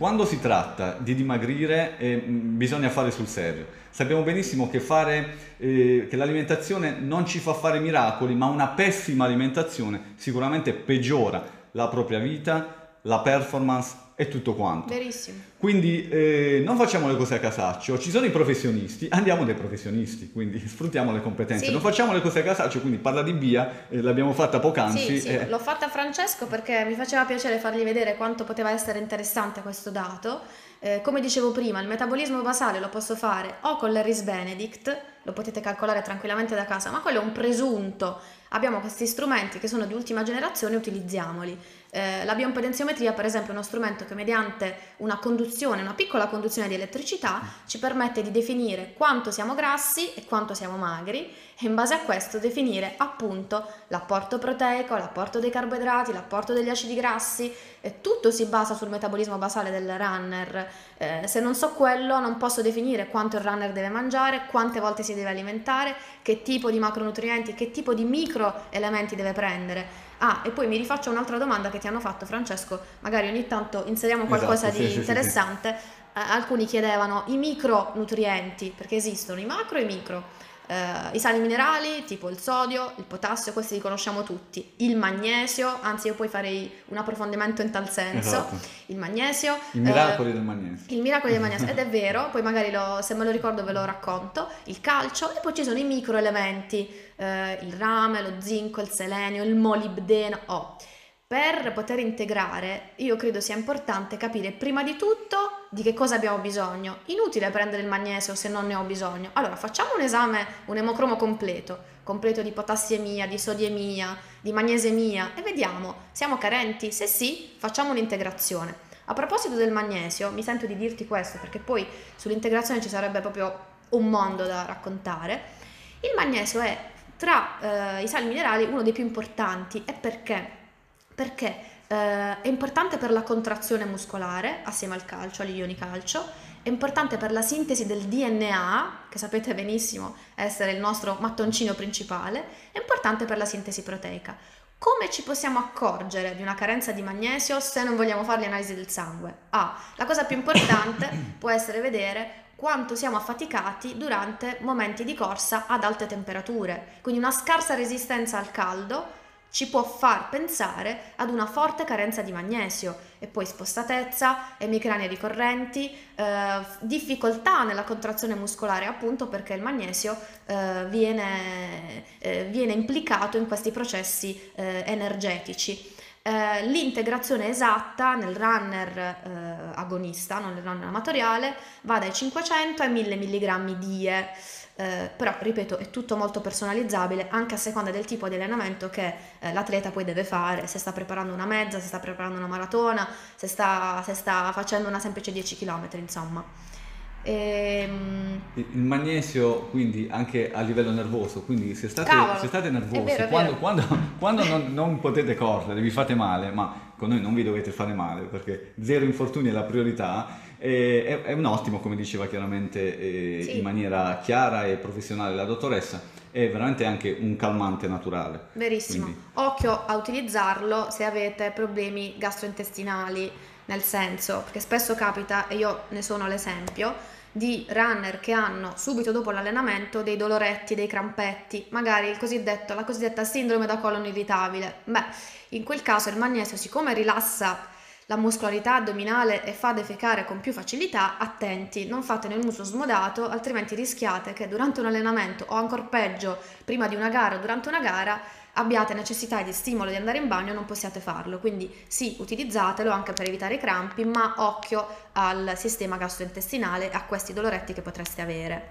quando si tratta di dimagrire eh, bisogna fare sul serio. Sappiamo benissimo che, fare, eh, che l'alimentazione non ci fa fare miracoli, ma una pessima alimentazione sicuramente peggiora la propria vita, la performance e tutto quanto. Verissimo. Quindi eh, non facciamo le cose a casaccio, ci sono i professionisti, andiamo dai professionisti, quindi sfruttiamo le competenze. Sì. Non facciamo le cose a casaccio, quindi parla di Bia, eh, l'abbiamo fatta poc'anzi. Sì, sì. Eh. l'ho fatta a Francesco perché mi faceva piacere fargli vedere quanto poteva essere interessante questo dato. Eh, come dicevo prima, il metabolismo basale lo posso fare o con l'Harris Benedict, lo potete calcolare tranquillamente da casa, ma quello è un presunto. Abbiamo questi strumenti che sono di ultima generazione, utilizziamoli. Eh, la bioimpedenziometria, per esempio, è uno strumento che mediante una conduzione, una piccola conduzione di elettricità, ci permette di definire quanto siamo grassi e quanto siamo magri e in base a questo definire appunto l'apporto proteico, l'apporto dei carboidrati, l'apporto degli acidi grassi, e tutto si basa sul metabolismo basale del runner. Eh, se non so quello non posso definire quanto il runner deve mangiare, quante volte si deve alimentare, che tipo di macronutrienti, che tipo di microelementi deve prendere. Ah, e poi mi rifaccio un'altra domanda che ti hanno fatto Francesco, magari ogni tanto inseriamo esatto, qualcosa esatto, di sì, interessante. Sì, sì. Eh, alcuni chiedevano i micronutrienti, perché esistono i macro e i micro. Uh, I sali minerali, tipo il sodio, il potassio, questi li conosciamo tutti. Il magnesio, anzi io poi farei un approfondimento in tal senso. Esatto. Il magnesio. I miracoli uh, del magnesio. Il miracolo del magnesio, ed è vero, poi magari lo, se me lo ricordo ve lo racconto. Il calcio e poi ci sono i microelementi, uh, il rame, lo zinco, il selenio, il molibdeno. Oh per poter integrare, io credo sia importante capire prima di tutto di che cosa abbiamo bisogno. Inutile prendere il magnesio se non ne ho bisogno. Allora, facciamo un esame, un emocromo completo, completo di potassiemia, di sodiemia, di magnesemia e vediamo, siamo carenti? Se sì, facciamo un'integrazione. A proposito del magnesio, mi sento di dirti questo perché poi sull'integrazione ci sarebbe proprio un mondo da raccontare. Il magnesio è tra eh, i sali minerali uno dei più importanti e perché? Perché eh, è importante per la contrazione muscolare assieme al calcio, agli ioni calcio, è importante per la sintesi del DNA, che sapete benissimo essere il nostro mattoncino principale, è importante per la sintesi proteica. Come ci possiamo accorgere di una carenza di magnesio se non vogliamo fare le analisi del sangue? Ah, la cosa più importante può essere vedere quanto siamo affaticati durante momenti di corsa ad alte temperature, quindi una scarsa resistenza al caldo ci può far pensare ad una forte carenza di magnesio e poi spostatezza, emicranie ricorrenti, eh, difficoltà nella contrazione muscolare appunto perché il magnesio eh, viene, eh, viene, implicato in questi processi eh, energetici. Eh, l'integrazione esatta nel runner eh, agonista, non nel runner amatoriale, va dai 500 ai 1000 mg di E. Eh, però ripeto è tutto molto personalizzabile anche a seconda del tipo di allenamento che eh, l'atleta poi deve fare. Se sta preparando una mezza, se sta preparando una maratona se sta, se sta facendo una semplice 10 km insomma. Ehm... Il magnesio quindi anche a livello nervoso, quindi se state, se state nervosi, vero, quando, quando, quando non, non, potete correre, vi fate male, ma con noi non vi dovete fare male perché zero infortuni è la priorità, è, è, un ottimo, come diceva chiaramente eh, sì. in maniera chiara e professionale la dottoressa, è veramente anche un calmante naturale. Verissimo, quindi... occhio a utilizzarlo se avete problemi gastrointestinali nel senso, perché spesso capita, e io ne sono l'esempio, di runner che hanno subito dopo l'allenamento dei doloretti, dei crampetti, magari il cosiddetto, la cosiddetta sindrome da colon irritabile. Beh, in quel caso il magnesio, siccome rilassa la muscolarità addominale e fa defecare con più facilità, attenti, non fate nel muso smodato, altrimenti rischiate che durante un allenamento o ancora peggio prima di una gara o durante una gara abbiate necessità di stimolo di andare in bagno non possiate farlo. Quindi sì, utilizzatelo anche per evitare i crampi, ma occhio al sistema gastrointestinale e a questi doloretti che potreste avere.